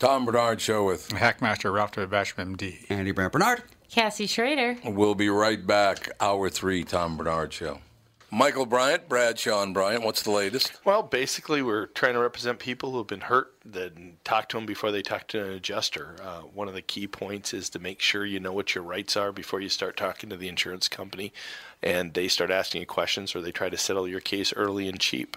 Tom Barnard Show with Hackmaster Ralph W. Basham, MD. Andy Brandt Barnard. Cassie Schrader. We'll be right back. Hour three, Tom Barnard Show. Michael Bryant, Bradshaw and Bryant, what's the latest? Well, basically, we're trying to represent people who have been hurt, then talk to them before they talk to an adjuster. Uh, one of the key points is to make sure you know what your rights are before you start talking to the insurance company and they start asking you questions or they try to settle your case early and cheap.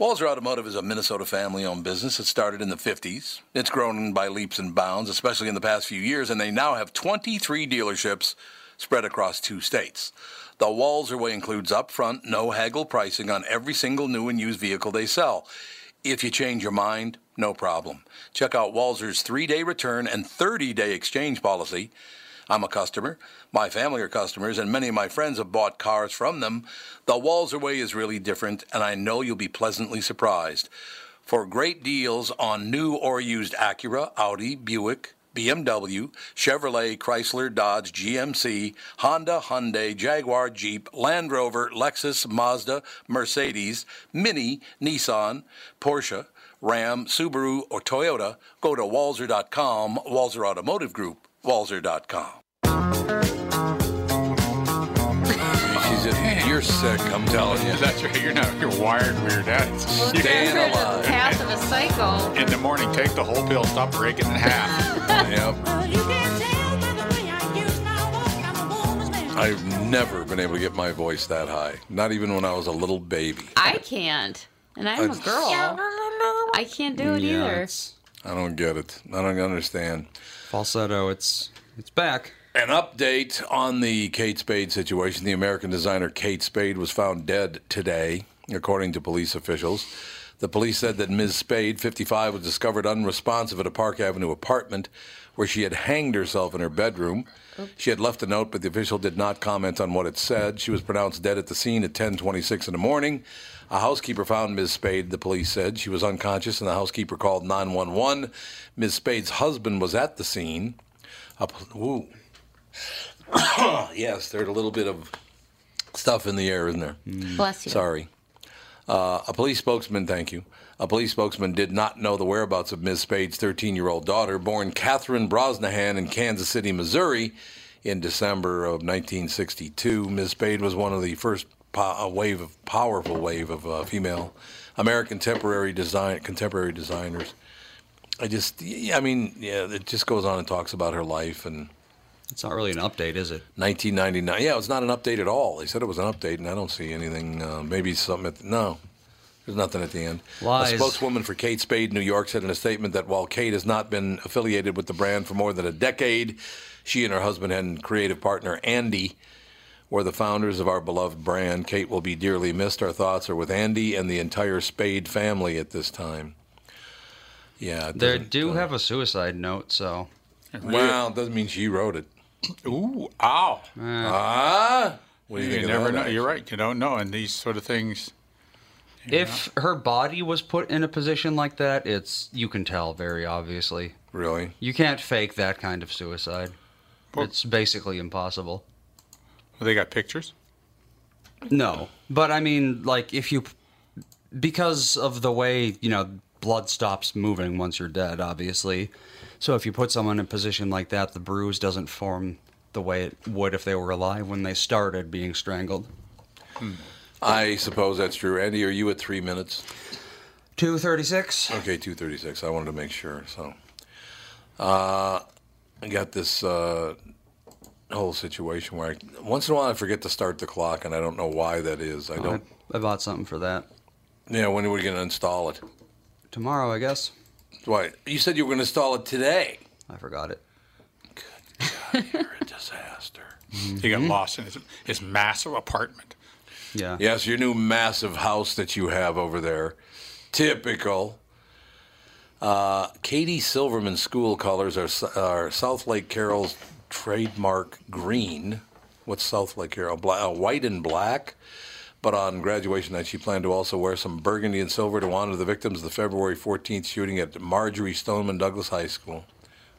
Walser Automotive is a Minnesota family owned business that started in the 50s. It's grown by leaps and bounds, especially in the past few years, and they now have 23 dealerships spread across two states. The Walser way includes upfront, no haggle pricing on every single new and used vehicle they sell. If you change your mind, no problem. Check out Walser's three day return and 30 day exchange policy. I'm a customer. My family are customers, and many of my friends have bought cars from them. The Walser way is really different, and I know you'll be pleasantly surprised. For great deals on new or used Acura, Audi, Buick, BMW, Chevrolet, Chrysler, Dodge, GMC, Honda, Hyundai, Jaguar, Jeep, Land Rover, Lexus, Mazda, Mercedes, Mini, Nissan, Porsche, Ram, Subaru, or Toyota, go to walser.com, Walser Automotive Group, walser.com. She's just, you're sick, I'm telling you. That's right. You're not. You're wired weird. That's Staying alive. Path of a cycle. in the morning. Take the whole pill. Stop breaking it in half. Yep. I've never been able to get my voice that high. Not even when I was a little baby. I can't. And I'm a girl. I can't do it Yeah, either. it's I don't get it. I don't understand. falsetto. It's it's back. An update on the Kate Spade situation. The American designer Kate Spade was found dead today, according to police officials. The police said that Ms. Spade, 55, was discovered unresponsive at a Park Avenue apartment where she had hanged herself in her bedroom. She had left a note, but the official did not comment on what it said. She was pronounced dead at the scene at 10:26 in the morning. A housekeeper found Ms. Spade, the police said. She was unconscious, and the housekeeper called 911. Ms. Spade's husband was at the scene. A, ooh. yes, there's a little bit of stuff in the air, isn't there? Bless you. Sorry. Uh, a police spokesman, thank you. A police spokesman did not know the whereabouts of Ms. Spade's 13 year old daughter, born Catherine Brosnahan in Kansas City, Missouri, in December of 1962. Ms. Spade was one of the first po- a wave of powerful wave of uh, female American temporary design contemporary designers. I just, I mean, yeah, it just goes on and talks about her life and It's not really an update, is it? 1999. Yeah, it's not an update at all. They said it was an update, and I don't see anything. Uh, maybe something. At the, no, There's nothing at the end. Lies. A spokeswoman for Kate Spade New York said in a statement that while Kate has not been affiliated with the brand for more than a decade, she and her husband and creative partner Andy were the founders of our beloved brand. Kate will be dearly missed. Our thoughts are with Andy and the entire Spade family at this time. Yeah, They do uh, have a suicide note, so Well, it doesn't mean she wrote it. Ooh, ow. Ah, what do you, you think never know. You're right. You don't know. And these sort of things. if her body was put in a position like that, it's you can tell very obviously. Really? You can't fake that kind of suicide. Well- It's basically impossible. Well, they got pictures. No, but I mean, like if you, because of the way you know blood stops moving once you're dead, obviously. So if you put someone in a position like that, the bruise doesn't form the way it would if they were alive when they started being strangled. I suppose that's true. Andy, are you at three minutes? Two thirty-six. Okay, two thirty-six. I wanted to make sure. So, uh, I got this uh, whole situation where I, once in a while I forget to start the clock, and I don't know why that is. I I, don't. I bought something for that Yeah, when are we going to install it? tomorrow, I guess. Why? You said you were going to install it today. I forgot it. Good God, you're a disaster. He got lost in his, his massive apartment. Yeah. Yes, your new massive house that you have over there. Typical. Uh, Katie Silverman school colors are, are South Lake Carroll's trademark green. What's South Lake Carroll? Bla- uh, white and black. But on graduation night, she planned to also wear some burgundy and silver to honor the victims of the February 14th shooting at Marjory Stoneman Douglas High School.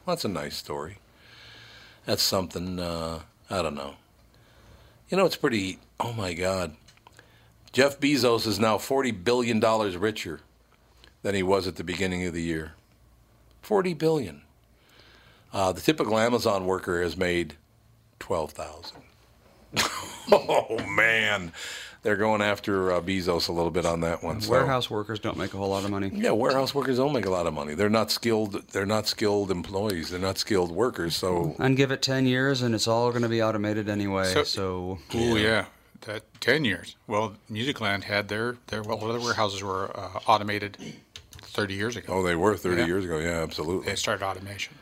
Well, that's a nice story. That's something, uh, I don't know. You know, it's pretty, oh my God. Jeff Bezos is now $40 billion richer than he was at the beginning of the year. 40 billion. Uh, the typical Amazon worker has made 12000 Oh, man. They're going after uh, Bezos a little bit on that one. so- Warehouse workers don't make a whole lot of money. yeah, warehouse workers don't make a lot of money. They're not skilled. They're not skilled employees. They're not skilled workers. So And give it 10 years and it's all going to be automated anyway. So- So, Oh yeah, that ten years. Well, Musicland had their their well, their warehouses were uh, automated thirty years ago. oh, they were 30 Yeah. years ago. Yeah, absolutely. They started automation.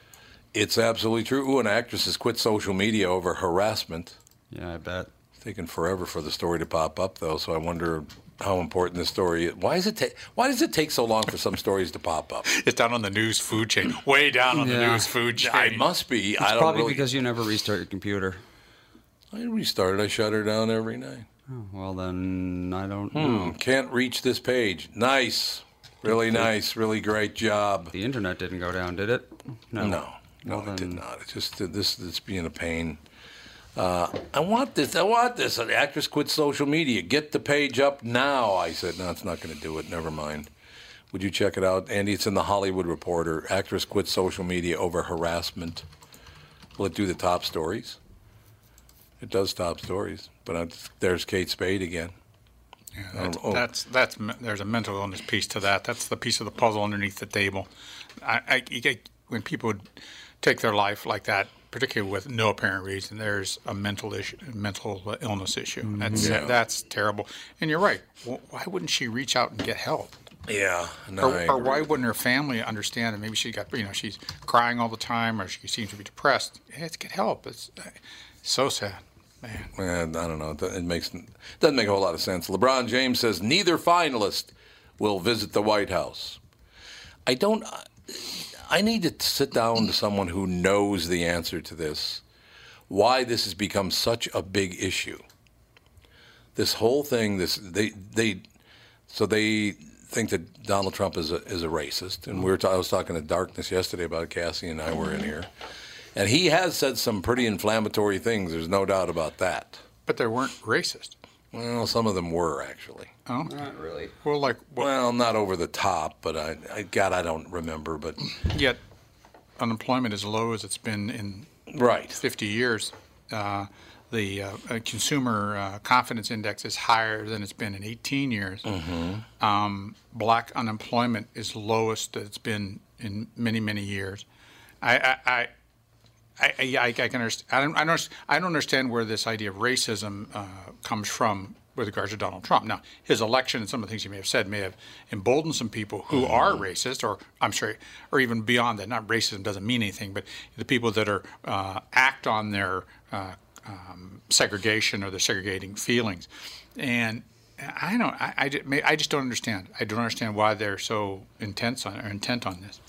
It's absolutely true. Ooh, an actress has quit social media over harassment. yeah, I bet. It's taken forever for the story to pop up, though. So I wonder how important this story is. Why does it take? Why does it take so long for some stories to pop up? It's down on the news food chain, way down on the news food chain. I must be. I don't Probably really. because you never restart your computer. I restarted. I shut her down every night. Oh, well, then I don't know. Hmm, can't reach this page. Nice, really nice, really great job. The internet didn't go down, did it? No, no, Well, it did not. It's just this. It's being a pain. Uh, I want this. I want this. An actress quit social media. Get the page up now. I said, no, it's not going to do it. Never mind. Would you check it out, Andy? It's in the Hollywood Reporter. Actress quits social media over harassment. Will it do the top stories? It does top stories, but uh, there's Kate Spade again. Yeah, Oh, that's, oh. that's that's there's a mental illness piece to that. That's the piece of the puzzle underneath the table. I, I get, when people would take their life like that, particularly with no apparent reason, there's a mental issue, mental illness issue. That's Yeah. that's terrible. And you're right. Well, why wouldn't she reach out and get help? Yeah, no, Or, or why wouldn't her family understand? that maybe she got you know she's crying all the time, or she seems to be depressed. Hey, let's get help. It's uh, so sad, man. And I don't know. It do- It makes doesn't make a whole lot of sense. LeBron James says neither finalist will visit the White House. I don't. I need to sit down to someone who knows the answer to this. Why this has become such a big issue. This whole thing. This they they. So they think that Donald Trump is a is a racist, and we were. ta- I was talking to Darkness yesterday about it. Cassie and I were in here, and he has said some pretty inflammatory things. There's no doubt about that. But they weren't racist. Well, some of them were actually. Oh, Not really. well, like what, Well, not over the top, but I, I God, I don't remember. But Yet, unemployment is low as it's been in right, 50 years. Uh, the uh, consumer uh, confidence index is higher than it's been in 18 years. Um, black unemployment is lowest that it's been in many, many years. I, I, I I, I, I can understand. I don't, I don't. I don't understand where this idea of racism uh, comes from with regards to Donald Trump. Now, his election and some of the things he may have said may have emboldened some people who are racist, or I'm sorry, or even beyond that. Not racism doesn't mean anything, but the people that are uh, act on their uh, um, segregation or their segregating feelings, and I don't. I, I, I just don't understand. I don't understand why they're so intense on or intent on this.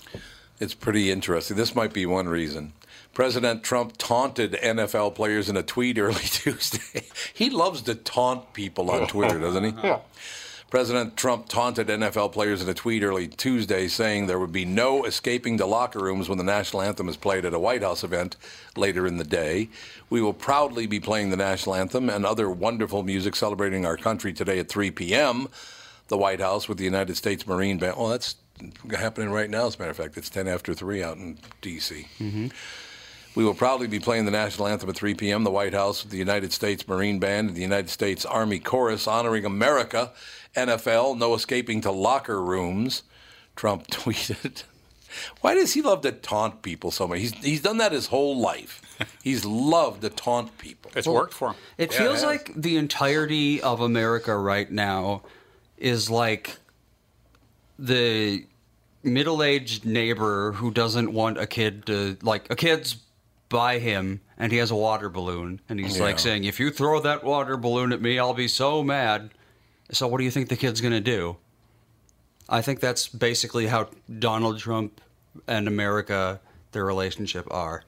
It's pretty interesting. This might be one reason. President Trump taunted NFL players in a tweet early Tuesday. he loves to taunt people on Twitter, doesn't he? President Trump taunted NFL players in a tweet early Tuesday, saying there would be no escaping the locker rooms when the national anthem is played at a White House event later in the day. We will proudly be playing the national anthem and other wonderful music celebrating our country today at 3 p.m. The White House with the United States Marine Band. Oh, that's happening right now, as a matter of fact. It's 10 after 3 out in D.C. Mm-hmm. We will probably be playing the national anthem at 3 p.m. The White House with the United States Marine Band and the United States Army Chorus honoring America. NFL, no escaping to locker rooms. Trump tweeted. Why does he love to taunt people so much? He's, he's done that his whole life. He's loved to taunt people. It's worked for him. It Yeah, feels it like the entirety of America right now is like the middle-aged neighbor who doesn't want a kid to like a kid's by him and he has a water balloon and he's like saying if you throw that water balloon at me I'll be so mad. So what do you think the kid's going to do? I think that's basically how Donald Trump and America their relationship are.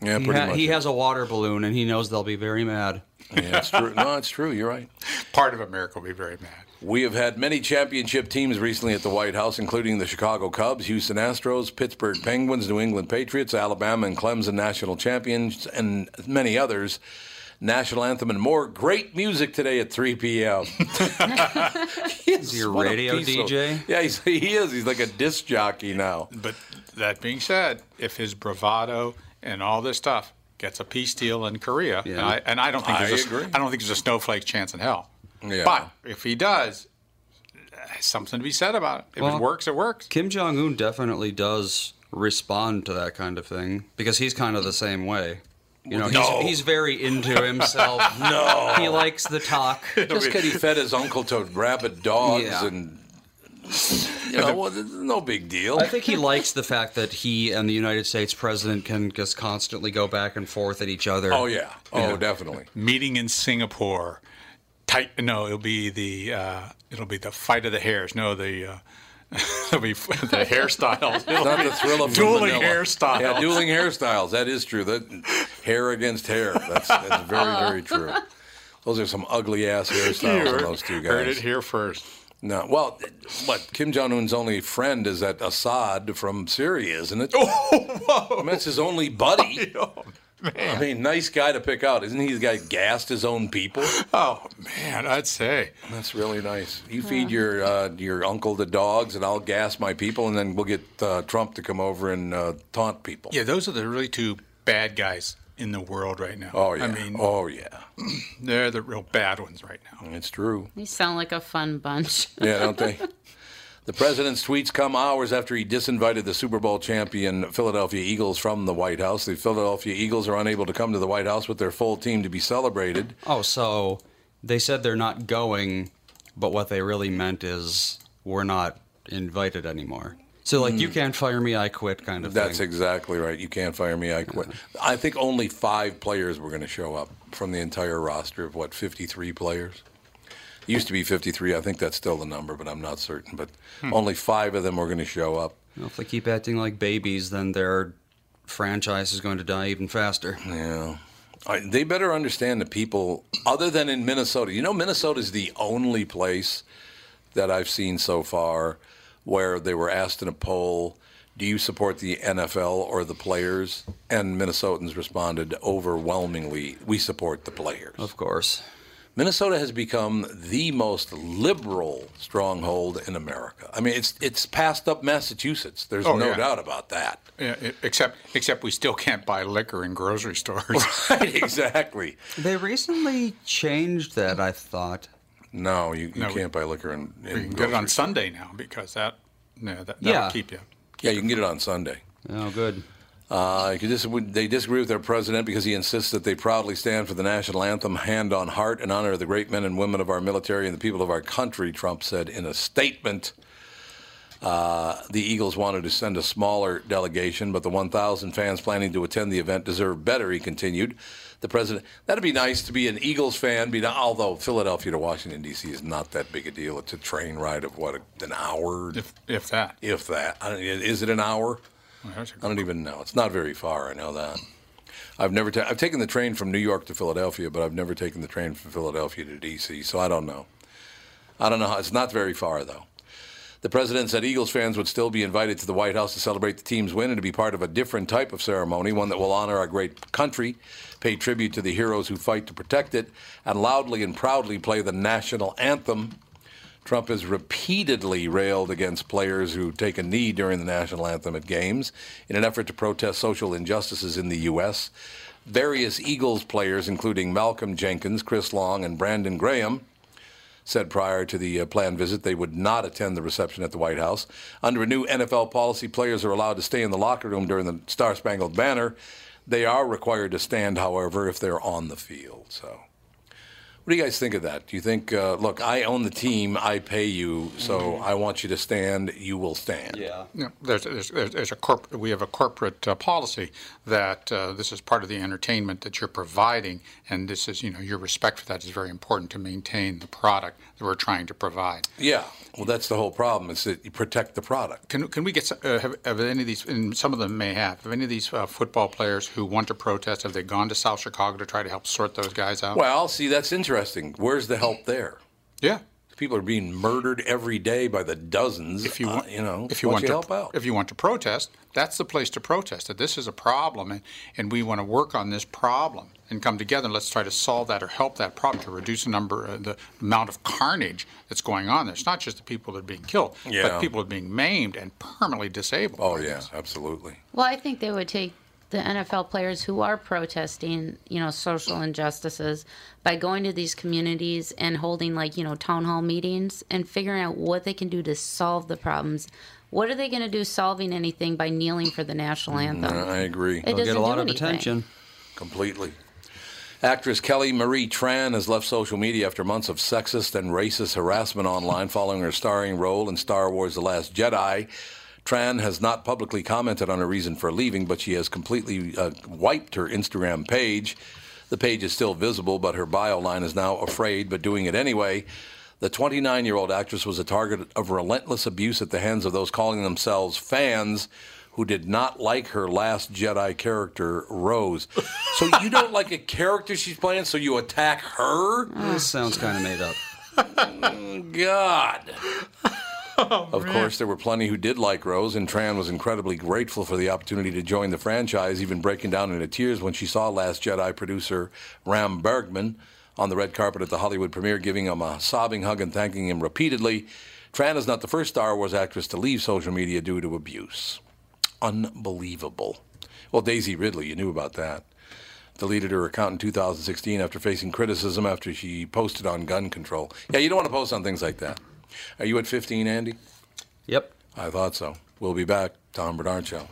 Yeah, He, pretty ha- much. he has a water balloon and he knows they'll be very mad. Yeah, it's true. No, it's true. You're right. Part of America will be very mad. We have had many championship teams recently at the White House, including the Chicago Cubs, Houston Astros, Pittsburgh Penguins, New England Patriots, Alabama and Clemson national champions, and many others. National anthem and more great music today at 3 p.m. is your radio DJ? yeah, he's, he is. He's like a disc jockey now. But that being said, if his bravado and all this stuff gets a peace deal in Korea, Yeah. and, I, and I don't think I there's a, agree. I don't think there's a snowflake chance in hell. Yeah. But if he does, something to be said about it. If Well- it works, it works. Kim Jong Un definitely does respond to that kind of thing because he's kind of the same way. You know, No. he's, he's very into himself. no, he likes the talk. Just because he fed his uncle to rabid dogs Yeah. and. You know, well, it's no big deal. I think he likes the fact that he and the United States president can just constantly go back and forth at each other. Oh, yeah. Oh, definitely. Meeting in Singapore. Tight. No, it'll be the uh, it'll be the fight of the hairs. No, the uh, it'll be the hairstyles. It'll not be the thrill of dueling Manila. hairstyles. Yeah, dueling hairstyles. That is true. That hair against hair. That's that's very very true. Those are some ugly ass hairstyles heard, on those two guys. heard it guys. here first. No, well, what Kim Jong Un's only friend is that Assad from Syria, isn't it? Oh, whoa. I mean, that's his only buddy. Oh, I mean, nice guy to pick out. Isn't he the guy gassed his own people? Oh man, I'd say. That's really nice. You feed your uh, your uncle the dogs, and I'll gas my people, and then we'll get uh, Trump to come over and uh, taunt people. Yeah, those are the really two bad guys in the world right now. Oh yeah. I mean, oh yeah. they're the real bad ones right now. It's true. You sound like a fun bunch. Yeah, don't they? The president's tweets come hours after he disinvited the Super Bowl champion Philadelphia Eagles from the White House. The Philadelphia Eagles are unable to come to the White House with their full team to be celebrated. Oh, so they said they're not going, but what they really meant is we're not invited anymore. So like, you can't fire me, I quit, kind of Hmm. That's thing. exactly right. You can't fire me. I quit. I think only five players were going to show up from the entire roster of what 53 players. It used to be 53. I think that's still the number, but I'm not certain. But only five of them were going to show up. Well, if they keep acting like babies, then their franchise is going to die even faster. Yeah. I, they better understand the people, other than in Minnesota. You know, Minnesota is the only place that I've seen so far where they were asked in a poll, do you support the NFL or the players? And Minnesotans responded overwhelmingly, we support the players. Of course. Minnesota has become the most liberal stronghold in America. I mean, it's it's passed up Massachusetts. There's Oh, no yeah. doubt about that. Yeah, except except we still can't buy liquor in grocery stores. Right, exactly. They recently changed that, I thought. No, you, you No, can't buy liquor in, in you can get it on. Sunday now because that, yeah, that that'll Yeah. keep you. Yeah, you can get it on Sunday. Oh, good. Uh, they disagree with their president because he insists that they proudly stand for the national anthem, hand on heart, in honor of the great men and women of our military and the people of our country, Trump said in a statement. Uh, the Eagles wanted to send a smaller delegation, but the 1,000 fans planning to attend the event deserve better, he continued. The president, that'd be nice to be an Eagles fan, be, although Philadelphia to Washington, D.C. is not that big a deal. It's a train ride of, what, an hour? If, if that. If that. Is it an hour? I don't even know. It's not very far. I know that. I've never. Ta- I've taken the train from New York to Philadelphia, but I've never taken the train from Philadelphia to D.C. So I don't know. I don't know. How, it's not very far though. The president said Eagles fans would still be invited to the White House to celebrate the team's win and to be part of a different type of ceremony, one that will honor our great country, pay tribute to the heroes who fight to protect it, and loudly and proudly play the national anthem. Trump has repeatedly railed against players who take a knee during the national anthem at games in an effort to protest social injustices in the U.S. Various Eagles players, including Malcolm Jenkins, Chris Long, and Brandon Graham, said prior to the uh, planned visit they would not attend the reception at the White House. Under a new NFL policy, players are allowed to stay in the locker room during the Star Spangled Banner. They are required to stand, however, if they're on the field. So. What do you guys think of that? Do you think, uh, look, I own the team, I pay you, so mm-hmm. I want you to stand, you will stand? Yeah. yeah there's, there's, there's a corp- we have a corporate uh, policy that uh, this is part of the entertainment that you're providing, and this is, you know, your respect for that is very important to maintain the product that we're trying to provide. Yeah. Well, that's the whole problem is that you protect the product. Can, can we get uh, have, have, any of these, and some of them may have, have any of these uh, football players who want to protest, have they gone to South Chicago to try to help sort those guys out? Well, see, that's interesting. Where's the help there? Yeah. People are being murdered every day by the dozens. If you uh, want, uh, you know, if you want you to help out, if you want to protest, that's the place to protest. That this is a problem, and, and we want to work on this problem and come together. and Let's try to solve that or help that problem to reduce the number, uh, the amount of carnage that's going on. There. It's not just the people that are being killed, yeah. but people are being maimed and permanently disabled. Oh yeah, absolutely. Well, I think they would take the NFL players who are protesting, you know, social injustices by going to these communities and holding like, you know, town hall meetings and figuring out what they can do to solve the problems. What are they going to do solving anything by kneeling for the national mm, anthem? I agree. It They'll get a lot of anything. attention. Completely. Actress Kelly Marie Tran has left social media after months of sexist and racist harassment online following her starring role in Star Wars The Last Jedi. Tran has not publicly commented on her reason for leaving, but she has completely uh, wiped her Instagram page. The page is still visible, but her bio line is now afraid, but doing it anyway. The 29 year old actress was a target of relentless abuse at the hands of those calling themselves fans who did not like her last Jedi character, Rose. So you don't like a character she's playing, so you attack her? This sounds kind of made up. God. Oh, of man. course, there were plenty who did like Rose, and Tran was incredibly grateful for the opportunity to join the franchise, even breaking down into tears when she saw Last Jedi producer Ram Bergman on the red carpet at the Hollywood premiere, giving him a sobbing hug and thanking him repeatedly. Tran is not the first Star Wars actress to leave social media due to abuse. Unbelievable. Well, Daisy Ridley, you knew about that. Deleted her account in 2016 after facing criticism after she posted on gun control. Yeah, you don't want to post on things like that. Are you at 15, Andy? Yep. I thought so. We'll be back. Tom Barnard Show.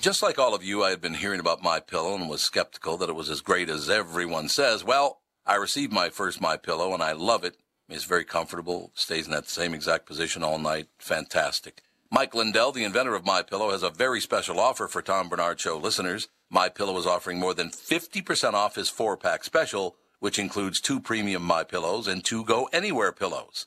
Just like all of you, I had been hearing about My Pillow and was skeptical that it was as great as everyone says. Well, I received my first My Pillow and I love it. It's very comfortable, stays in that same exact position all night. Fantastic. Mike Lindell, the inventor of My Pillow, has a very special offer for Tom Barnard Show listeners. My Pillow is offering more than 50% off his four-pack special, which includes two premium My Pillows and two Go Anywhere pillows.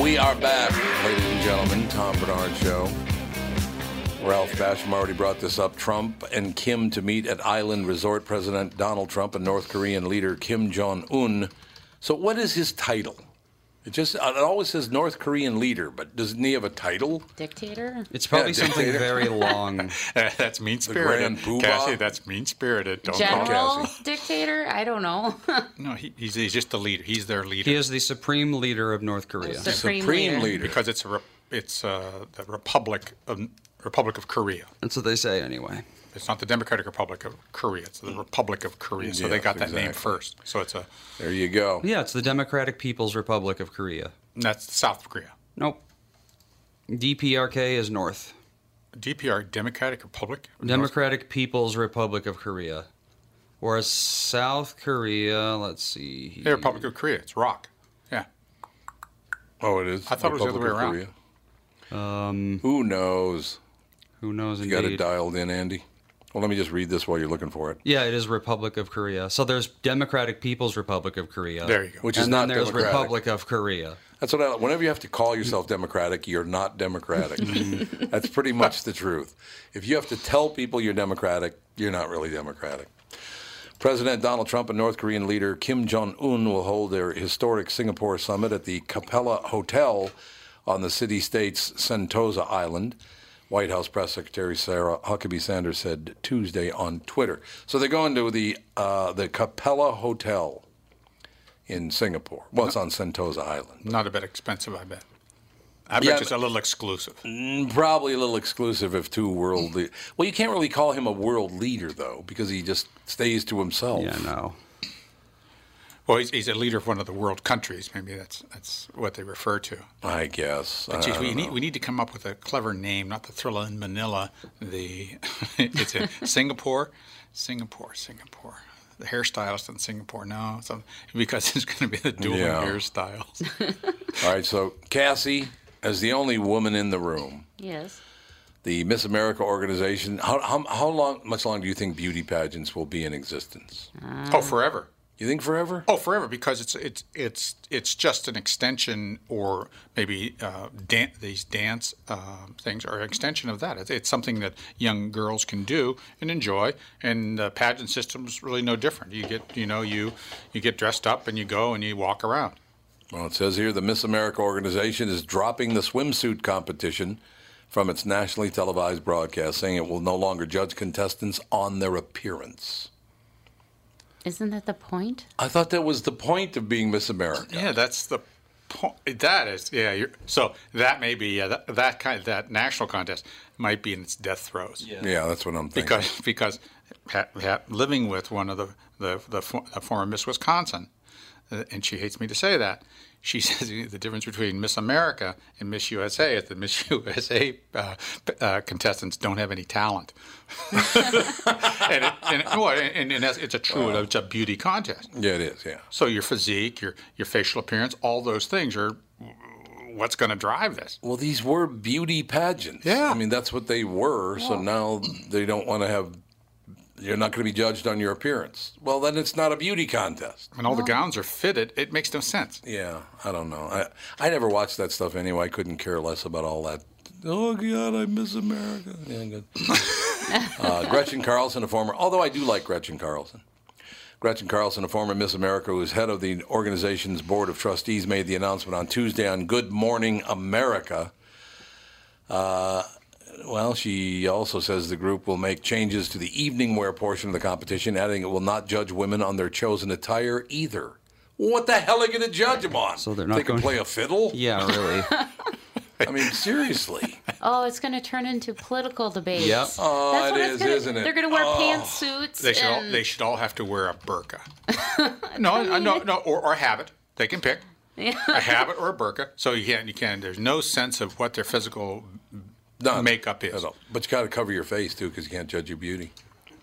We are back, ladies and gentlemen. Tom Barnard Show. Ralph Basham already brought this up. Trump and Kim to meet at Island Resort. President Donald Trump and North Korean leader Kim Jong Un. So, what is his title? It just it always says North Korean leader, but doesn't he have a title? Dictator? It's probably Yeah, something dictator. very long. that's mean grand spirited. poobah? Cassie, that's mean spirited. Don't call General Cassie. dictator? I don't know. No, he, he's, he's just the leader. He's their leader. He is the supreme leader of North Korea. Supreme, Supreme leader. leader. because it's a re- it's uh, the Republic of Republic of Korea. That's what they say anyway. It's not the Democratic Republic of Korea. It's the Republic of Korea. So they got that name first. So it's a There you go. Yeah, it's the Democratic People's Republic of Korea. that's South Korea. Nope. DPRK is North. DPR Democratic Republic. of North- Democratic People's Republic of Korea. Whereas South Korea, let's see. The Republic of Korea. It's rock. Yeah. Oh, it is. I thought it was the other way Republic of Korea. Um, Who knows? Who knows You got it indeed. dialed in, Andy. Well, let me just read this while you're looking for it. Yeah, it is Republic of Korea. So there's Democratic People's Republic of Korea. There you go. Which is and not there's democratic. Republic of Korea. That's what I. Whenever you have to call yourself democratic, you're not democratic. That's pretty much the truth. If you have to tell people you're democratic, you're not really democratic. President Donald Trump and North Korean leader Kim Jong Un will hold their historic Singapore summit at the Capella Hotel on the city-state's Sentosa Island. White House Press Secretary Sarah Huckabee Sanders said Tuesday on Twitter. So they're going to the uh, the Capella Hotel in Singapore. Well, it's on Sentosa Island. Not a bit expensive, I bet. I bet Yeah, it's a little exclusive. Probably a little exclusive if two world. Le- well, you can't really call him a world leader though, because he just stays to himself. Yeah, no. Well, he's, he's a leader of one of the world countries. Maybe that's that's what they refer to. I guess. But geez, we don't need we need to come up with a clever name, not the Thrilla in Manila. The it's in Singapore, Singapore, Singapore. The hairstylist in Singapore. No, so, because it's going to be the dual Yeah. hairstyles. All right, so Cassie, as the only woman in the room, Yes. the Miss America organization. How, how, how long? Much longer do you think beauty pageants will be in existence? oh, forever. You think forever? Oh, forever because it's it's it's it's just an extension, or maybe uh, dan- these dance uh, things are an extension of that. It's, it's something that young girls can do and enjoy, and the pageant system's really no different. You get you know you you get dressed up and you go and you walk around. Well, it says here the Miss America organization is dropping the swimsuit competition from its nationally televised broadcast, saying it will no longer judge contestants on their appearance. Isn't that the point? I thought that was the point of being Miss America. Yeah, that's the point. That is yeah. You're, so that may be yeah, that, that kind that national contest might be in its death throes. Yeah, that's what I'm thinking. because because ha, ha, living with one of the the, the, the former Miss Wisconsin, uh, and she hates me to say that. She says the difference between Miss America and Miss USA is that Miss USA uh, uh, contestants don't have any talent, and, it, and, well, and, and it's a true it's a beauty contest. yeah, it is. Yeah. So your physique, your your facial appearance, all those things are what's going to drive this. Well, these were beauty pageants. Yeah. I mean, that's what they were. So now they don't want to have. You're not going to be judged on your appearance. Well, then it's not a beauty contest. When all the gowns are fitted, it makes no sense. Yeah, I don't know. I I never watched that stuff anyway. I couldn't care less about all that. Oh God, I miss America. Yeah, good. uh, Gretchen Carlson, a former, although I do like Gretchen Carlson. Gretchen Carlson, a former Miss America, who is head of the organization's board of trustees, made the announcement on Tuesday on Good Morning America. Uh, well, she also says the group will make changes to the evening wear portion of the competition, adding it will not judge women on their chosen attire either. What the hell are they going to judge them on? So they're not they can going- play a fiddle. Yeah, really. I mean, seriously. Oh, it's going to turn into political debates. Yep. Oh, That's it what it's is, gonna, isn't it? They're going to wear Oh. pantsuits. They should all, and, they should all have to wear a burqa. no, uh, no, no, no, or, or a habit. They can pick a habit or a burqa. So you can't, you can't. There's no sense of what their physical None. makeup is. No, no. But you got to cover your face too, because you can't judge your beauty.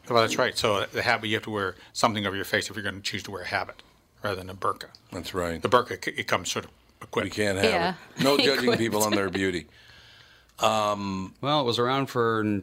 Well, that's right. So the habit, you have to wear something over your face if you're going to choose to wear a habit rather than a burqa. That's right. The burqa, it comes sort of We equipped. can't have Yeah. it. No judging people on their beauty. well, it was around for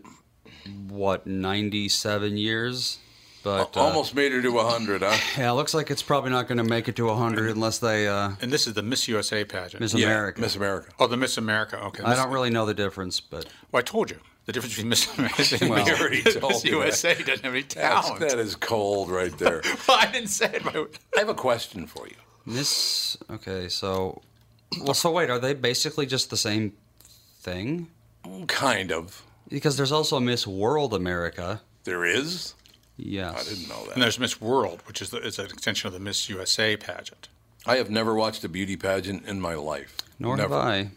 what 97 years, but uh, Almost made it to hundred, huh? Yeah, it looks like it's probably not going to make it to 100 unless they uh, And this is the Miss USA pageant. Miss Yeah, America. Miss America. Oh, the Miss America. Okay. I Miss- don't really know the difference, but Well, I told you the difference between Miss America and Well, Miss, already Miss told that. USA doesn't have any That's, talent. that is cold right there. well, I didn't say it. but- I have a question for you. Miss. Okay, so well, so wait, are they basically just the same thing? Kind of. Because there's also Miss World America. There is. Yes. I didn't know that. And there's Miss World, which is, the, is an extension of the Miss USA pageant. I have never watched a beauty pageant in my life. Nor never. have I.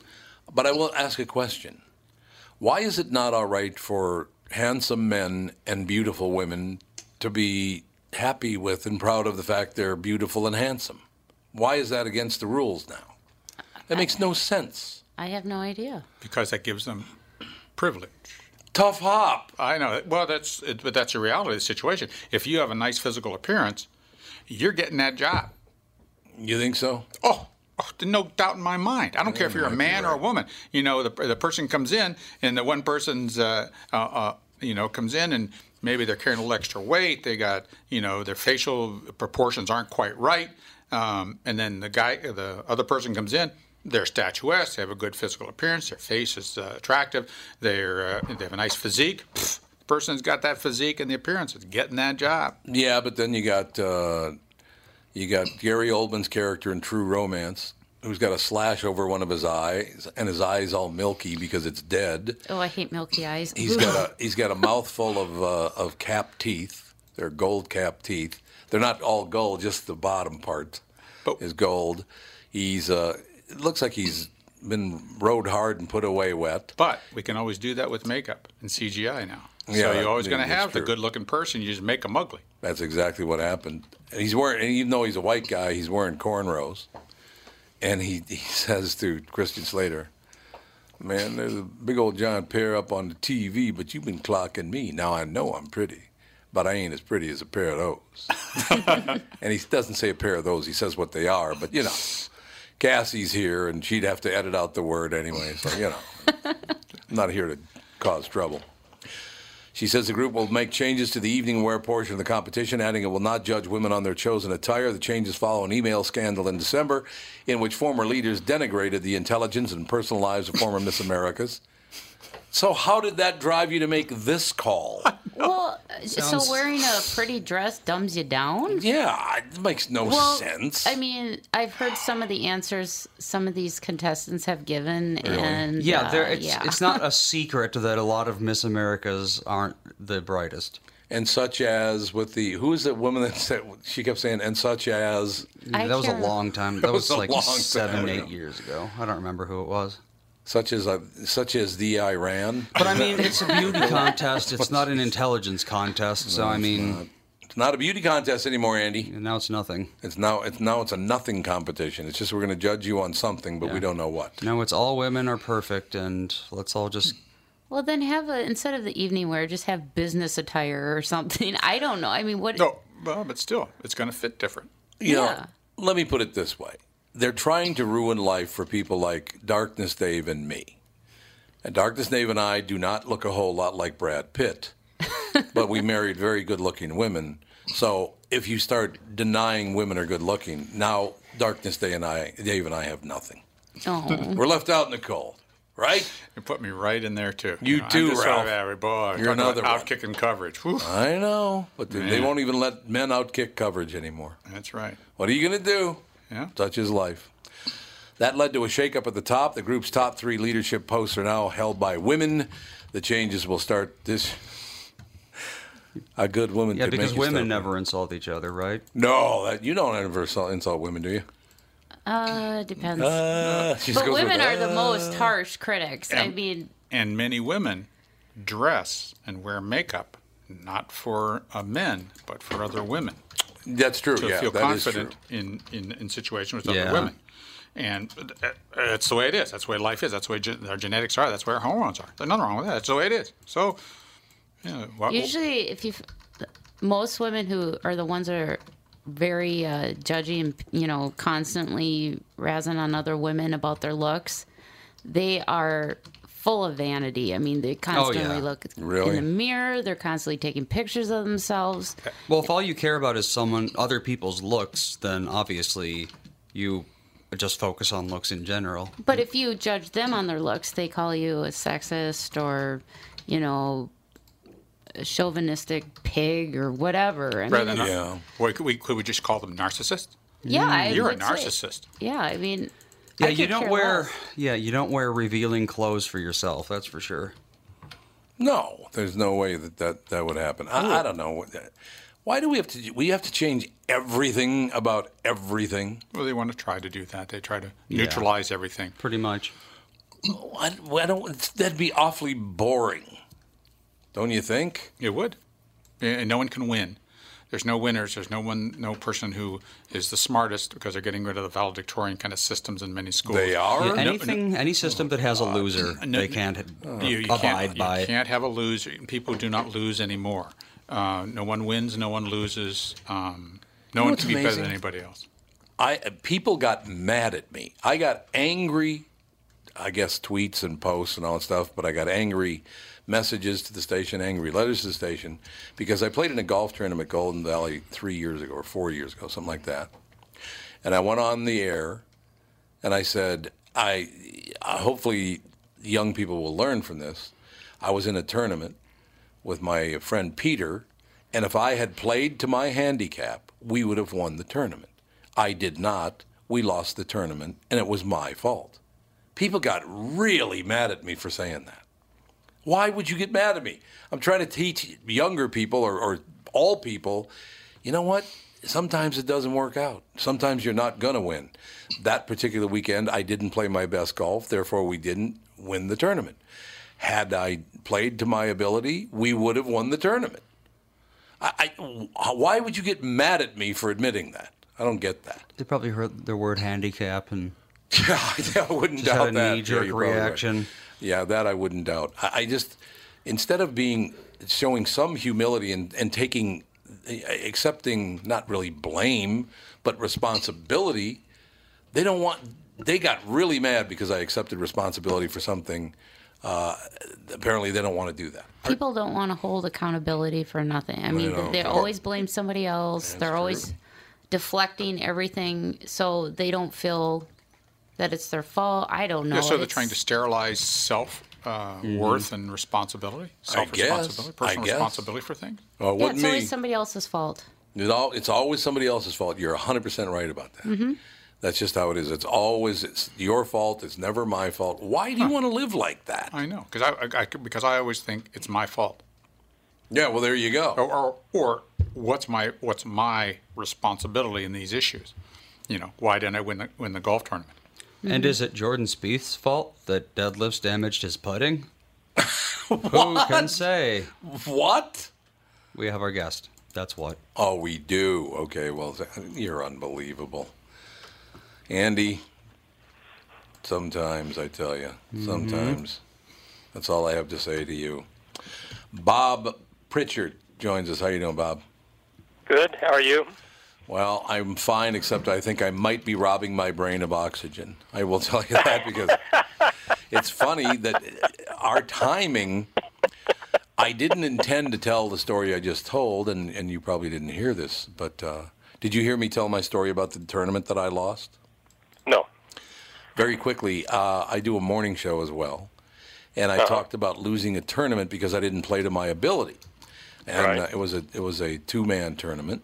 But I will ask a question. Why is it not all right for handsome men and beautiful women to be happy with and proud of the fact they're beautiful and handsome? Why is that against the rules now? That makes no sense. I have no idea. because that gives them privilege. Tough hop. I know. Well, that's it, but that's a reality of the situation. If you have a nice physical appearance, you're getting that job. You think so? Oh, oh no doubt in my mind. I don't care if you're a man or a woman. You know, the the person comes in, and the one person's uh, uh, uh, you know comes in and. Maybe they're carrying a little extra weight. They got, you know, their facial proportions aren't quite right. Um, and then the guy, the other person comes in. They're statuesque. They have a good physical appearance. Their face is uh, attractive. They're uh, they have a nice physique. Pfft, the person's got that physique and the appearance. It's getting that job. Yeah, but then you got uh, you got Gary Oldman's character in True Romance, who's got a slash over one of his eyes, and his eye's all milky because it's dead. Oh, I hate milky eyes. He's got a he's got a mouthful of uh, of cap teeth. They're gold cap teeth. They're not all gold, just the bottom part But- is gold. He's uh, it looks like he's been rode hard and put away wet. But we can always do that with makeup and CGI now. Yeah, so you're always going to have the good-looking person. You just make them ugly. That's exactly what happened. And he's wearing, even though he's a white guy, he's wearing cornrows. And he, he says to Christian Slater, Man, there's a big old giant pair up on the TV, but you've been clocking me. Now I know I'm pretty, but I ain't as pretty as a pair of those. and he doesn't say a pair of those, he says what they are, but you know, Cassie's here and she'd have to edit out the word anyway, so you know, I'm not here to cause trouble. She says the group will make changes to the evening wear portion of the competition, adding it will not judge women on their chosen attire. The changes follow an email scandal in December in which former leaders denigrated the intelligence and personal lives of former Miss Americas. So, how did that drive you to make this call? well, Sounds- so wearing a pretty dress dumbs you down? Yeah, it makes no Well, sense. I mean, I've heard some of the answers some of these contestants have given, and Yeah, uh, there, it's yeah. it's not a secret that a lot of Miss Americas aren't the brightest. and such as with the who is the woman that said she kept saying and such as I that was a long time. That was was, like long time seven, eight years ago. I don't remember who it was. Such as uh, such as the Iran. But I mean, it's a beauty contest. It's not an intelligence contest. So I mean, It's not a beauty contest anymore, Andy. now it's nothing. It's now it's now it's a nothing competition. It's just we're going to judge you on something, but we don't know what. No, it's all women are perfect, and let's all just. Well, then have a instead of the evening wear, just have business attire or something. I don't know. I mean, what? No, well, but still, it's going to fit different. You know, Yeah. let me put it this way: they're trying to ruin life for people like Darkness Dave and me. And Darkness Dave and I do not look a whole lot like Brad Pitt, but we married very good-looking women. So if you start denying women are good-looking, now Darkness Dave and I, Dave and I have nothing. Oh. We're left out in the cold, right? You put me right in there too. You I'm too, just sort of every boy. You're talk about another one. out kicking coverage. Whew. I know, but they, they won't even let men outkick coverage anymore. That's right. What are you going to do? Yeah. Such is life. That led to a shakeup at the top. The group's top three leadership posts are now held by women. The changes will start this. A good woman. Yeah, could because make women stop. never insult each other, right? No, that, you don't ever insult, insult women, do you? Uh, depends. Uh, but goes with, women are the "Uh." most harsh critics. I mean, And many women dress and wear makeup not for uh, men, but for other women That's true. to yeah, feel that is confident true. in, in, in situations with Yeah. other women. And it's the way it is. That's the way life is. That's the way ge- our genetics are. That's the way our hormones are. There's nothing wrong with that. That's the way it is. So, yeah, what, usually, if you, most women who are the ones that are very uh, judgy and you know constantly razzing on other women about their looks, they are full of vanity. I mean, they oh, constantly yeah. look Really? in the mirror. They're constantly taking pictures of themselves. Well, if all you care about is someone, other people's looks, then obviously you just focus on looks in general. But if you judge them on their looks, they call you a sexist or, you know, a chauvinistic pig or whatever. I rather mean, than, Yeah. what, could, we, could we just call them narcissists? yeah, I You're a would say- narcissist. yeah, I mean, Yeah, you don't wear. less. Yeah, you don't wear revealing clothes for yourself. That's for sure. No, there's no way that that, that would happen. I, I don't know. Why do we have to? We have to change everything about everything. Well, they want to try to do that. They try to neutralize everything. Pretty much. Why, why don't? That'd be awfully boring, don't you think? It would. And no one can win. There's no winners. There's no one, no person who is the smartest because they're getting rid of the valedictorian kind of systems in many schools. They are. Yeah, No, anything, any system that has a loser, no, they can't You, you abide can't, by. You it. can't have a loser. People do not lose anymore. Uh, no one wins. No one loses. Um, no one what's can be better than anybody else. I people got mad at me. I got angry. I guess tweets and posts and all that stuff, but I got angry messages to the station, angry letters to the station, because I played in a golf tournament at Golden Valley three years ago or four years ago, something like that. And I went on the air, and I said, I uh, hopefully young people will learn from this. I was in a tournament with my friend Peter, and if I had played to my handicap, we would have won the tournament. I did not. We lost the tournament, and it was my fault. People got really mad at me for saying that. Why would you get mad at me? I'm trying to teach younger people or, or all people, you know what? Sometimes it doesn't work out. Sometimes you're not going to win. That particular weekend, I didn't play my best golf, therefore, we didn't win the tournament. Had I played to my ability, we would have won the tournament. I, I, why would you get mad at me for admitting that? I don't get that. They probably heard the word handicap and Yeah, I wouldn't doubt had a that. knee-jerk Yeah, you're right. Yeah, that I wouldn't doubt. I, I just, instead of being, showing some humility and, and taking, accepting not really blame, but responsibility, they don't want, they got really mad because I accepted responsibility for something. Uh, apparently, they don't want to do that. People don't want to hold accountability for nothing. I mean, they always blame somebody else. They're true. always deflecting everything so they don't feel that it's their fault. I don't know. Yeah, so they're It's- trying to sterilize self uh, worth and responsibility, self guess. responsibility, I personal guess. responsibility for things. Oh, Yeah, it's me. always somebody else's fault. It all, it's always somebody else's fault. You're 100% right about that. Mm-hmm. That's just how it is. It's always it's your fault. It's never my fault. Why do you want to live like that? I know because I, I, I because I always think it's my fault, Yeah, well, there you go. or, or or what's my what's my responsibility in these issues. You know, why didn't I win the win the golf tournament? Mm-hmm. And is it Jordan Spieth's fault that deadlifts damaged his putting? Who can say? What? We have our guest. That's what. Oh, we do. Okay, well, you're unbelievable. Andy, sometimes, I tell you, mm-hmm. sometimes. That's all I have to say to you. Bob Prichard joins us. How you doing, Bob? Good. How are you? Well, I'm fine, except I think I might be robbing my brain of oxygen. I will tell you that because it's funny that our timing. I didn't intend to tell the story I just told, and, and you probably didn't hear this, but uh, did you hear me tell my story about the tournament that I lost? No. Very quickly, uh, I do a morning show as well, and I talked about losing a tournament because I didn't play to my ability, and Right. uh, it was a it was a two man tournament,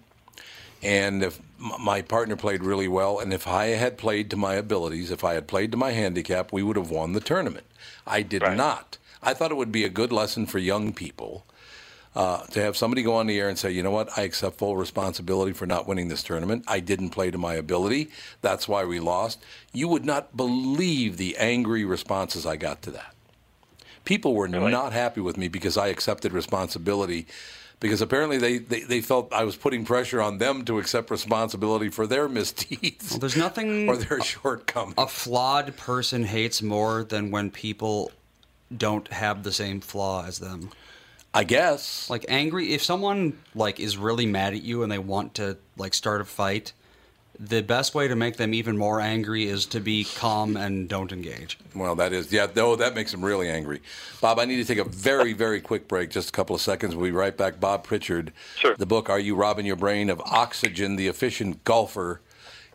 and if my partner played really well, and if I had played to my abilities, if I had played to my handicap, we would have won the tournament. I did Right. not. I thought it would be a good lesson for young people Uh, to have somebody go on the air and say, you know what, I accept full responsibility for not winning this tournament. I didn't play to my ability. That's why we lost. You would not believe the angry responses I got to that. People were Really? not happy with me because I accepted responsibility because apparently they, they, they felt I was putting pressure on them to accept responsibility for their misdeeds Well, there's nothing or their shortcomings. a flawed person hates more than when people don't have the same flaw as them. I guess. Like angry, if someone like is really mad at you and they want to like start a fight, the best way to make them even more angry is to be calm and don't engage. Well, that is, yeah, no, that makes them really angry. Bob, I need to take a very, very quick break, just a couple of seconds. We'll be right back. Bob Prichard, Sure. the book, Are You Robbing Your Brain of Oxygen, the Efficient Golfer,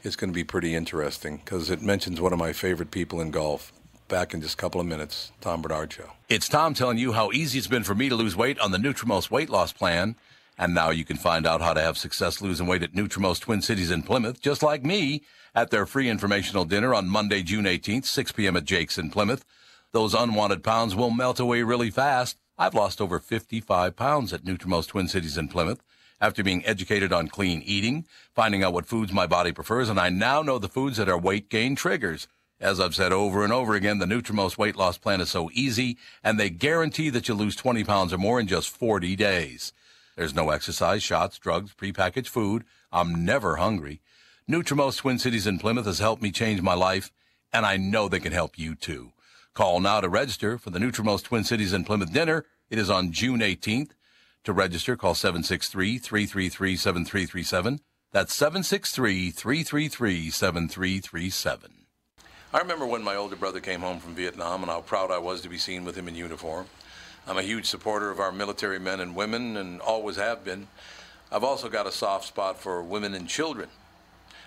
is going to be pretty interesting because it mentions one of my favorite people in golf. Back in just a couple of minutes, Tom Barnard Show. It's Tom telling you how easy it's been for me to lose weight on the Nutrimost weight loss plan. And now you can find out how to have success losing weight at Nutrimost Twin Cities in Plymouth, just like me, at their free informational dinner on Monday, June 18th, 6 p.m. at Jake's in Plymouth. Those unwanted pounds will melt away really fast. I've lost over 55 pounds at Nutrimost Twin Cities in Plymouth after being educated on clean eating, finding out what foods my body prefers, and I now know the foods that are weight gain triggers. As I've said over and over again, the Nutrimost weight loss plan is so easy, and they guarantee that you'll lose 20 pounds or more in just 40 days. There's no exercise, shots, drugs, prepackaged food. I'm never hungry. Nutrimost Twin Cities in Plymouth has helped me change my life, and I know they can help you too. Call now to register for the Nutrimost Twin Cities in Plymouth dinner. It is on June 18th. To register, call 763-333-7337. That's 763-333-7337. I remember when my older brother came home from Vietnam and how proud I was to be seen with him in uniform. I'm a huge supporter of our military men and women and always have been. I've also got a soft spot for women and children.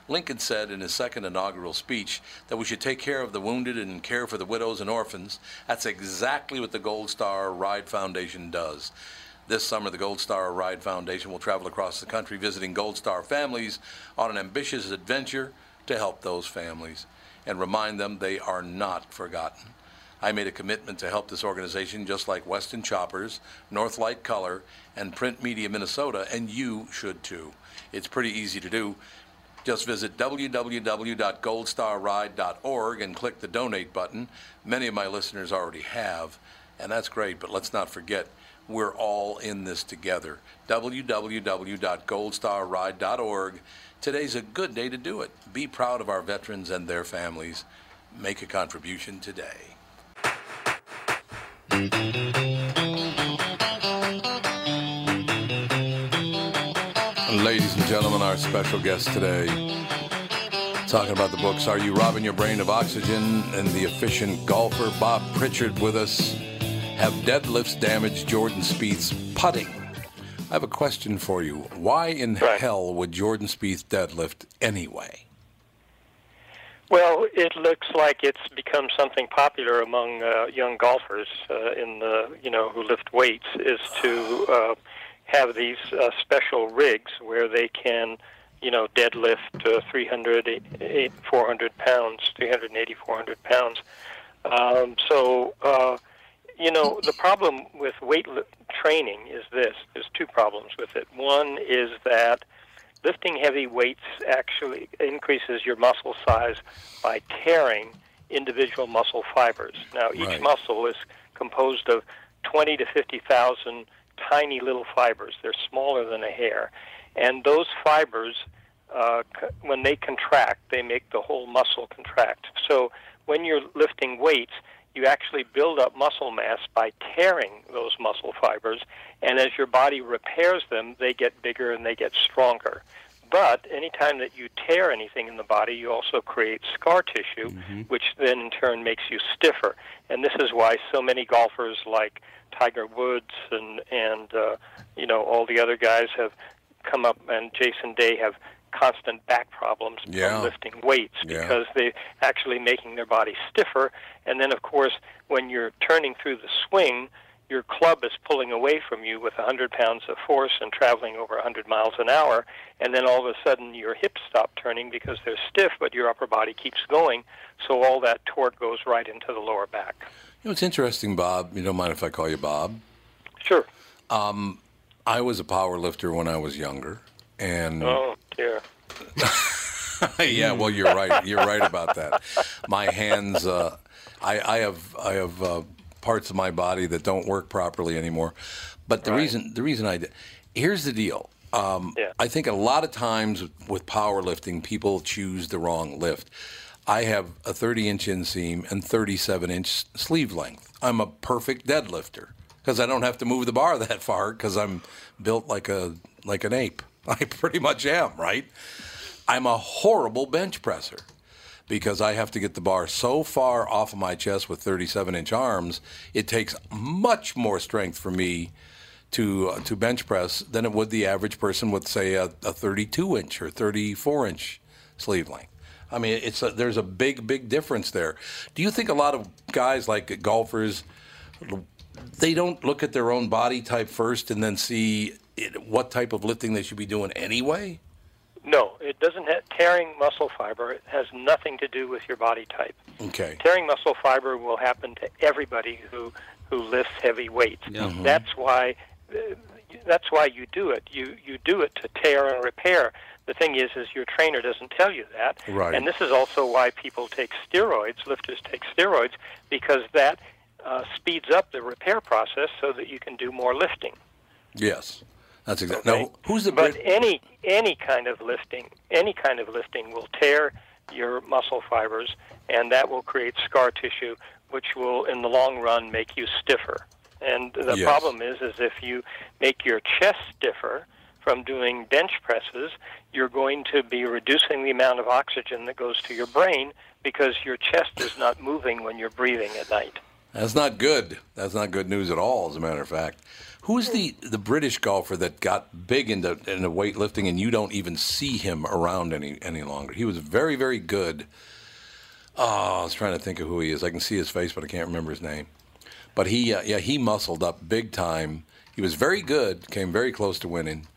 Lincoln said in his second inaugural speech that we should take care of the wounded and care for the widows and orphans. That's exactly what the Gold Star Ride Foundation does. This summer, the Gold Star Ride Foundation will travel across the country visiting Gold Star families on an ambitious adventure to help those families and remind them they are not forgotten. I made a commitment to help this organization just like Weston Choppers, Northlight Color, and Print Media Minnesota, and you should too. It's pretty easy to do. Just visit www.goldstarride.org and click the donate button. Many of my listeners already have, and that's great, but let's not forget we're all in this together. www.goldstarride.org. Today's a good day to do it. Be proud of our veterans and their families. Make a contribution today. Ladies and gentlemen, our special guest today, talking about the books Are You Robbing Your Brain of Oxygen and The Efficient Golfer, Bob Prichard with us. Have deadlifts damaged Jordan Spieth's putting? I have a question for you. Why in Right. hell would Jordan Spieth deadlift anyway? Well, it looks like it's become something popular among uh, young golfers uh, in the you know who lift weights is to uh, have these uh, special rigs where they can you know deadlift uh, 300, eight- eight- 400 pounds, 380, 400 pounds. Um, so uh, you know the problem with weight training is this: there's two problems with it. One is that lifting heavy weights actually increases your muscle size by tearing individual muscle fibers. Now, each Right. muscle is composed of 20 to 50,000 tiny little fibers. They're smaller than a hair. And those fibers, uh, c- when they contract, they make the whole muscle contract. So when you're lifting weights, you actually build up muscle mass by tearing those muscle fibers, and as your body repairs them, they get bigger and they get stronger. But anytime that you tear anything in the body, you also create scar tissue, which then in turn makes you stiffer. And this is why so many golfers like Tiger Woods and and uh, you know all the other guys have come up, and Jason Day have constant back problems Yeah. from lifting weights Yeah. because they're actually making their body stiffer. And then, of course, when you're turning through the swing, your club is pulling away from you with 100 pounds of force and traveling over 100 miles an hour. And then all of a sudden, your hips stop turning because they're stiff, but your upper body keeps going. So all that torque goes right into the lower back. You know, it's interesting, Bob. You don't mind if I call you Bob? Sure. I was a power lifter when I was younger, and Oh dear. yeah, well, you're right. You're right about that. My hands, uh, I, I have, I have uh, parts of my body that don't work properly anymore. But the reason, the reason I, did, here's the deal. Um, Yeah. I think a lot of times with powerlifting, people choose the wrong lift. I have a 30 inch inseam and 37 inch sleeve length. I'm a perfect deadlifter because I don't have to move the bar that far because I'm built like a like an ape. I pretty much am, right? I'm a horrible bench presser because I have to get the bar so far off of my chest with 37 inch arms. It takes much more strength for me to uh, to bench press than it would the average person with say a, a 32 inch or 34 inch sleeve length. I mean, it's a, there's a big big difference there. Do you think a lot of guys like golfers they don't look at their own body type first and then see it, what type of lifting they should be doing anyway? No, it doesn't have tearing muscle fiber. It has nothing to do with your body type. Okay. Tearing muscle fiber will happen to everybody who who lifts heavy weights. That's why uh, that's why you do it. You you do it to tear and repair. The thing is, is your trainer doesn't tell you that. Right. And this is also why people take steroids. Lifters take steroids because that uh, speeds up the repair process so that you can do more lifting. Yes, that's exactly. Okay? Now, who's the but any any kind of lifting, any kind of lifting will tear your muscle fibers, and that will create scar tissue, which will, in the long run, make you stiffer. And the Yes. problem is, is if you make your chest stiffer from doing bench presses, you're going to be reducing the amount of oxygen that goes to your brain because your chest is not moving when you're breathing at night. That's not good. That's not good news at all. As a matter of fact, who's the the British golfer that got big into into weightlifting and you don't even see him around any any longer? He was very very good. Oh, I was trying to think of who he is. I can see his face, but I can't remember his name. But he, uh, yeah, he muscled up big time. He was very good. Came very close to winning.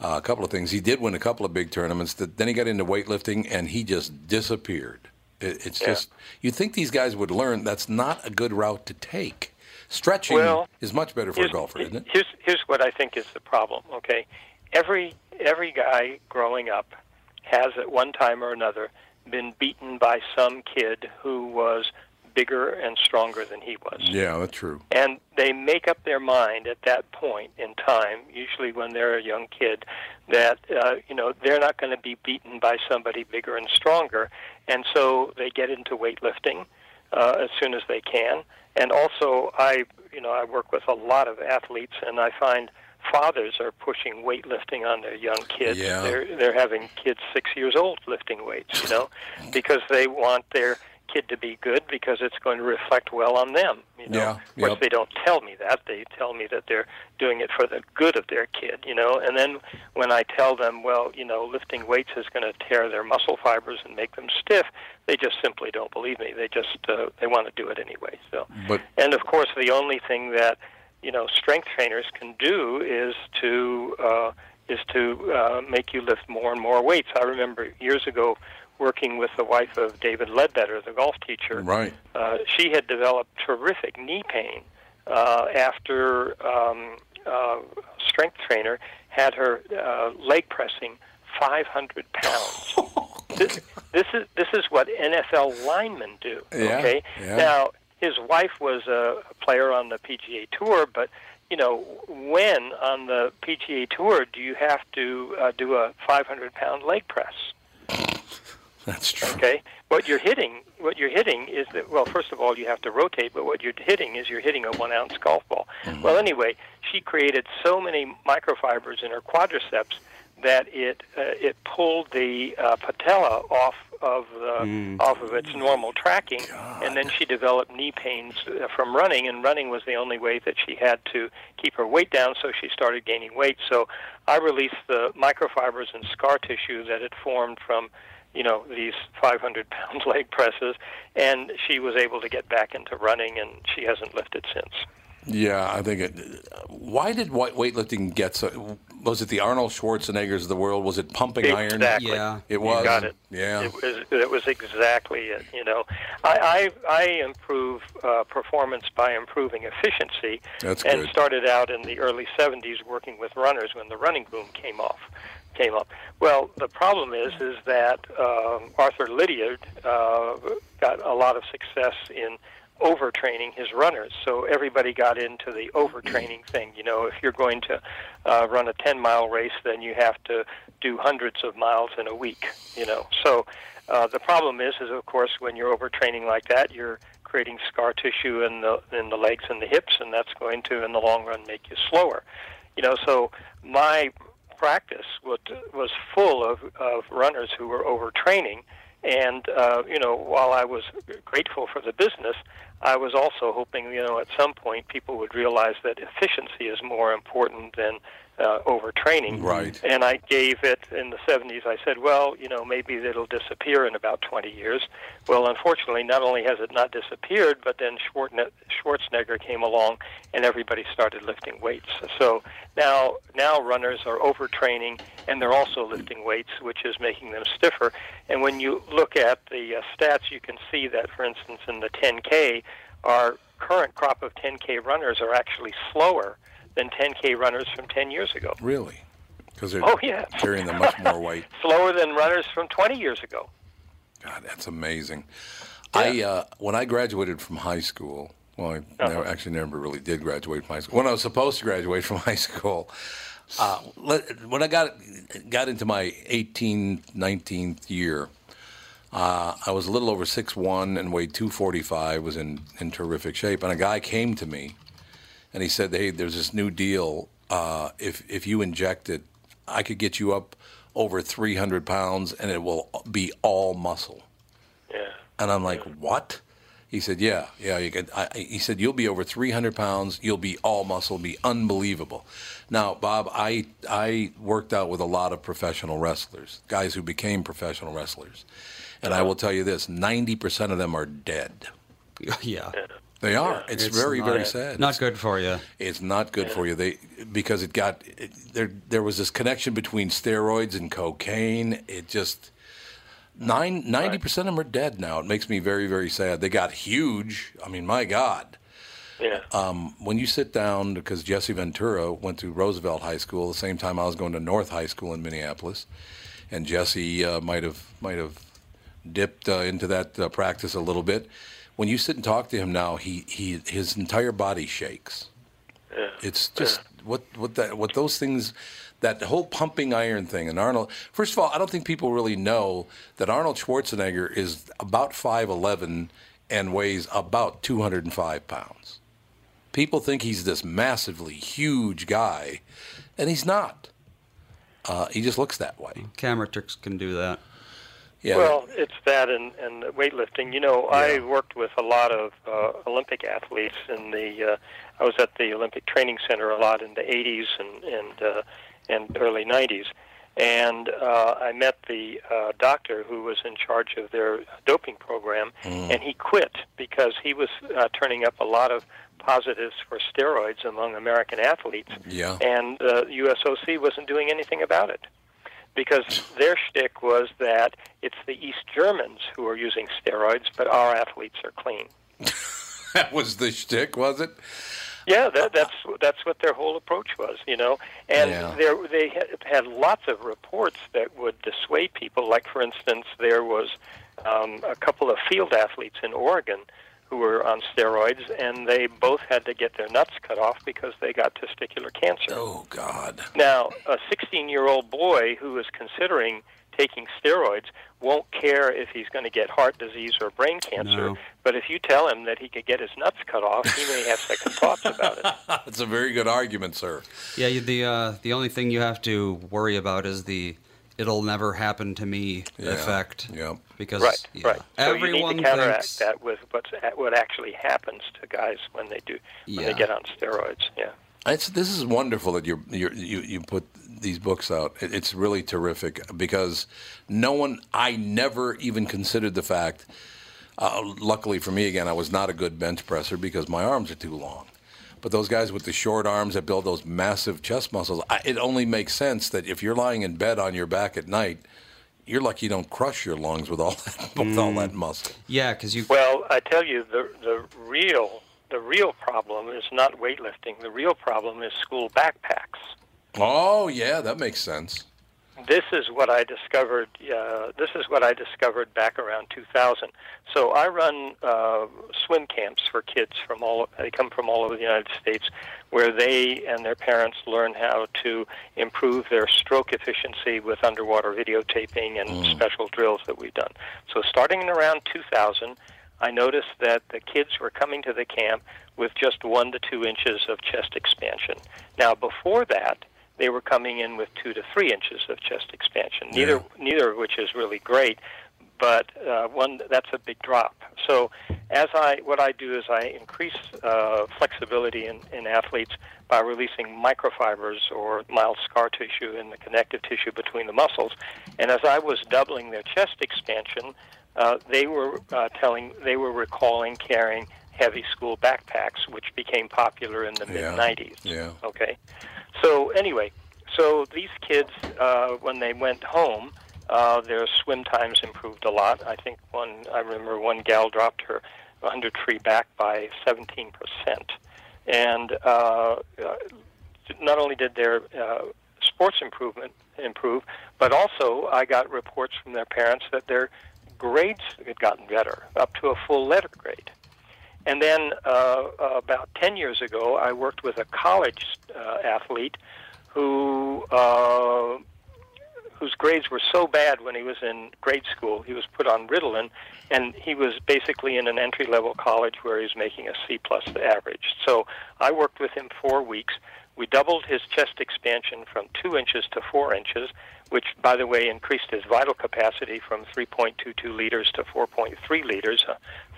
Uh, a couple of things. He did win a couple of big tournaments. That then he got into weightlifting and he just disappeared. It, it's Yeah. just you think these guys would learn that's not a good route to take. Stretching Well, is much better for a golfer, isn't it? Here's, here's what I think is the problem. Okay, every every guy growing up has at one time or another been beaten by some kid who was bigger and stronger than he was. Yeah, that's true. And they make up their mind at that point in time, usually when they're a young kid, that uh, you know they're not going to be beaten by somebody bigger and stronger, and so they get into weightlifting uh, as soon as they can. And also, I you know I work with a lot of athletes, and I find fathers are pushing weightlifting on their young kids. Yeah. They're they're having kids six years old lifting weights, you know, because they want their kid to be good because it's going to reflect well on them. You know, Yeah, of course yep. they don't tell me that. They tell me that they're doing it for the good of their kid. You know, and then when I tell them, well, you know, lifting weights is going to tear their muscle fibers and make them stiff, they just simply don't believe me. They just uh, they want to do it anyway. So, But and of course, the only thing that you know strength trainers can do is to uh, is to uh, make you lift more and more weights. I remember years ago working with the wife of David Leadbetter, the golf teacher. right. Uh, she had developed terrific knee pain uh, after um, uh, strength trainer had her uh, leg pressing 500 pounds. this, this is this is what NFL linemen do. Yeah, Okay. yeah. Now his wife was a player on the PGA Tour, but you know when on the PGA Tour do you have to uh, do a 500 pound leg press? That's true. Okay. What you're hitting, what you're hitting is that. Well, first of all, you have to rotate, but what you're hitting is you're hitting a one-ounce golf ball. Well, anyway, she created so many microfibers in her quadriceps that it uh, it pulled the uh, patella off of the off of its normal tracking, and then she developed knee pains uh, from running. And running was the only way that she had to keep her weight down, so she started gaining weight. So I released the microfibers and scar tissue that had formed from you know these 500 pound leg presses and she was able to get back into running and she hasn't lifted since Yeah, I think it. Why did weight- weightlifting get so? Was it the Arnold Schwarzeneggers of the world? Was it pumping iron? Exactly. Yeah. It You was. got it. Yeah. It was, it was exactly it. You know, I I, I improve uh, performance by improving efficiency, That's and good. started out in the early '70s working with runners when the running boom came off, came up. Well, the problem is is that um, Arthur Lydiard uh, got a lot of success in overtraining his runners. So everybody got into the overtraining thing. You know, if you're going to uh, run a 10 mile race, then you have to do hundreds of miles in a week. You know, so uh, the problem is, is of course, when you're overtraining like that, you're creating scar tissue in the in the legs and the hips, and that's going to, in the long run, make you slower. You know, so my practice was, was full of, of runners who were overtraining. And, uh, you know, while I was grateful for the business, I was also hoping, you know, at some point people would realize that efficiency is more important than uh, overtraining. Right. And I gave it in the 70s, I said, well, you know, maybe it'll disappear in about 20 years. Well, unfortunately, not only has it not disappeared, but then Schwarzenegger came along and everybody started lifting weights. So now, now runners are overtraining and they're also lifting weights, which is making them stiffer. And when you look at the uh, stats, you can see that, for instance, in the 10K, our current crop of 10K runners are actually slower than 10K runners from 10 years ago. Really? Because they're Oh, yeah. carrying the much more weight. Slower than runners from 20 years ago. God, that's amazing. I uh, when I graduated from high school. Well, I Uh-huh. never, actually never really did graduate from high school. When I was supposed to graduate from high school, uh, let, when I got got into my 18th, 19th year, uh, I was a little over 6'1", and weighed 245, was in, in terrific shape. And a guy came to me, and he said, hey, there's this new deal. Uh, if, if you inject it, I could get you up over 300 pounds, and it will be all muscle. Yeah. And I'm like, what? He said, yeah, yeah. You could. I, I- he said, you'll be over 300 pounds. You'll be all muscle. Be unbelievable. Now, Bob, I I worked out with a lot of professional wrestlers, guys who became professional wrestlers, and I will tell you this: 90 percent of them are dead. yeah. They are. It's, very, not- very sad. Not good for you. It's not good for you. They because it got it, there. There was this connection between steroids and cocaine. It just nine ninety percent of them are dead now. It makes me very very sad. They got huge. I mean, my God. Yeah. Um, when you sit down, because Jesse Ventura went to Roosevelt High School the same time I was going to North High School in Minneapolis, and Jesse uh, might have might have dipped uh, into that uh, practice a little bit. When you sit and talk to him now, he, he his entire body shakes. It's just what what that what those things that whole pumping iron thing and Arnold. First of all, I don't think people really know that Arnold Schwarzenegger is about five eleven and weighs about two hundred and five pounds. People think he's this massively huge guy, and he's not. Uh, he just looks that way. Camera tricks can do that. Yeah. Well, it's that and, and weightlifting. You know, I worked with a lot of uh, Olympic athletes in the. Uh, I was at the Olympic Training Center a lot in the 80s and and uh, and early 90s, and uh, I met the uh, doctor who was in charge of their doping program, and he quit because he was uh, turning up a lot of positives for steroids among American athletes, yeah. and uh, USOC wasn't doing anything about it because their shtick was that it's the East Germans who are using steroids, but our athletes are clean. that was the shtick, was it? Yeah, that, that's that's what their whole approach was, you know. And Yeah. there they had, lots of reports that would dissuade people. Like, for instance, there was um, a couple of field athletes in Oregon were on steroids, and they both had to get their nuts cut off because they got testicular cancer. Oh God. Now, a 16 year old boy who is considering taking steroids won't care if he's going to get heart disease or brain cancer. No. But if you tell him that he could get his nuts cut off, he may have second thoughts about it. That's a very good argument, sir. Yeah, the uh, the only thing you have to worry about is the "it'll never happen to me" Yeah. effect. Yep. Because Right, yeah, right. So you everyone need to counteract thinks that with what's what actually happens to guys when they do when they get on steroids. Yeah. It's, this is wonderful that you're, you're, you you put these books out. It's really terrific because no one, I never even considered the fact. Uh, luckily for me, again, I was not a good bench presser because my arms are too long. But those guys with the short arms that build those massive chest muscles, I, it only makes sense that if you're lying in bed on your back at night, you're lucky you don't crush your lungs with all that, with all mm. that muscle. Yeah, because you. Well, I tell you, the the real the real problem is not weightlifting. The real problem is school backpacks. Oh yeah, that makes sense. This is what I discovered. Uh, this is what I discovered back around 2000. So I run uh, swim camps for kids from all. They come from all over the United States, where they and their parents learn how to improve their stroke efficiency with underwater videotaping and special drills that we've done. So starting in around 2000, I noticed that the kids were coming to the camp with just one to two inches of chest expansion. Now, before that, they were coming in with two to three inches of chest expansion. Neither, neither of which is really great, but uh, one that's a big drop. So, as I what I do is I increase uh, flexibility in, in athletes by releasing microfibers or mild scar tissue in the connective tissue between the muscles. And as I was doubling their chest expansion, uh, they were uh, telling they were recalling carrying heavy school backpacks, which became popular in the Yeah. mid 90s. Yeah. Okay. So anyway, so these kids, uh, when they went home, uh, their swim times improved a lot. I think one, I remember one gal dropped her 100 tree back by 17 percent, and uh, uh, not only did their uh, sports improvement improve, but also I got reports from their parents that their grades had gotten better, up to a full letter grade. And then uh, about 10 years ago, I worked with a college uh, athlete who uh, whose grades were so bad when he was in grade school, he was put on Ritalin, and he was basically in an entry level college where he was making a C plus average. So I worked with him four weeks. We doubled his chest expansion from two inches to four inches, which, by the way, increased his vital capacity from 3.22 liters to 4.3 liters,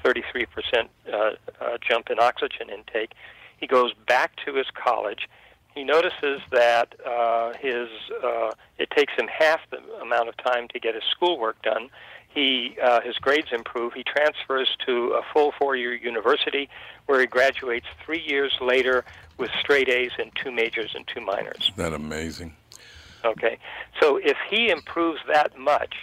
33% uh, uh, jump in oxygen intake. He goes back to his college he notices that uh, his uh, it takes him half the amount of time to get his schoolwork done. He uh, his grades improve. He transfers to a full four-year university where he graduates three years later with straight A's in two majors and two minors. Isn't that amazing? Okay, so if he improves that much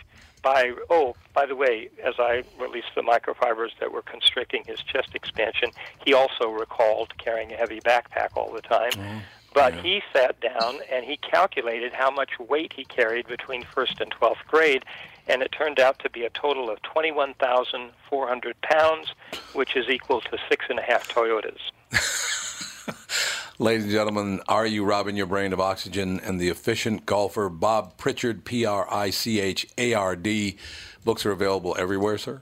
by oh by the way, as I released the microfibers that were constricting his chest expansion, he also recalled carrying a heavy backpack all the time. Oh, but he sat down and he calculated how much weight he carried between first and 12th grade, and it turned out to be a total of 21,400 pounds, which is equal to six and a half Toyotas. Ladies and gentlemen, are you robbing your brain of oxygen? And the efficient golfer Bob Prichard, P R I C H A R D. Books are available everywhere, sir.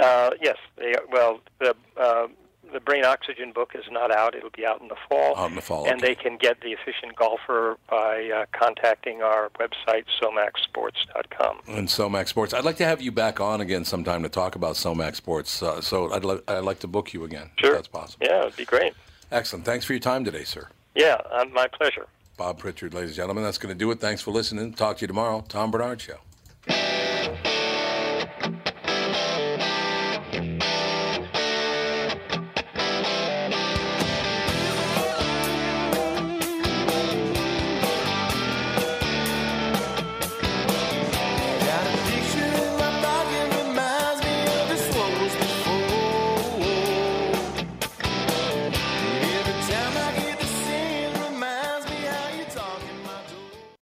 Uh, yes, they, well, the uh, the Brain Oxygen book is not out. It'll be out in the fall. Out in the fall, And okay. they can get The Efficient Golfer by uh, contacting our website, somaxsports.com. And Somax Sports. I'd like to have you back on again sometime to talk about Somax Sports. Uh, so I'd, li- I'd like to book you again, Sure. if that's possible. Yeah, it'd be great. Excellent. Thanks for your time today, sir. Yeah, uh, my pleasure. Bob Prichard, ladies and gentlemen. That's going to do it. Thanks for listening. Talk to you tomorrow. Tom Barnard Show.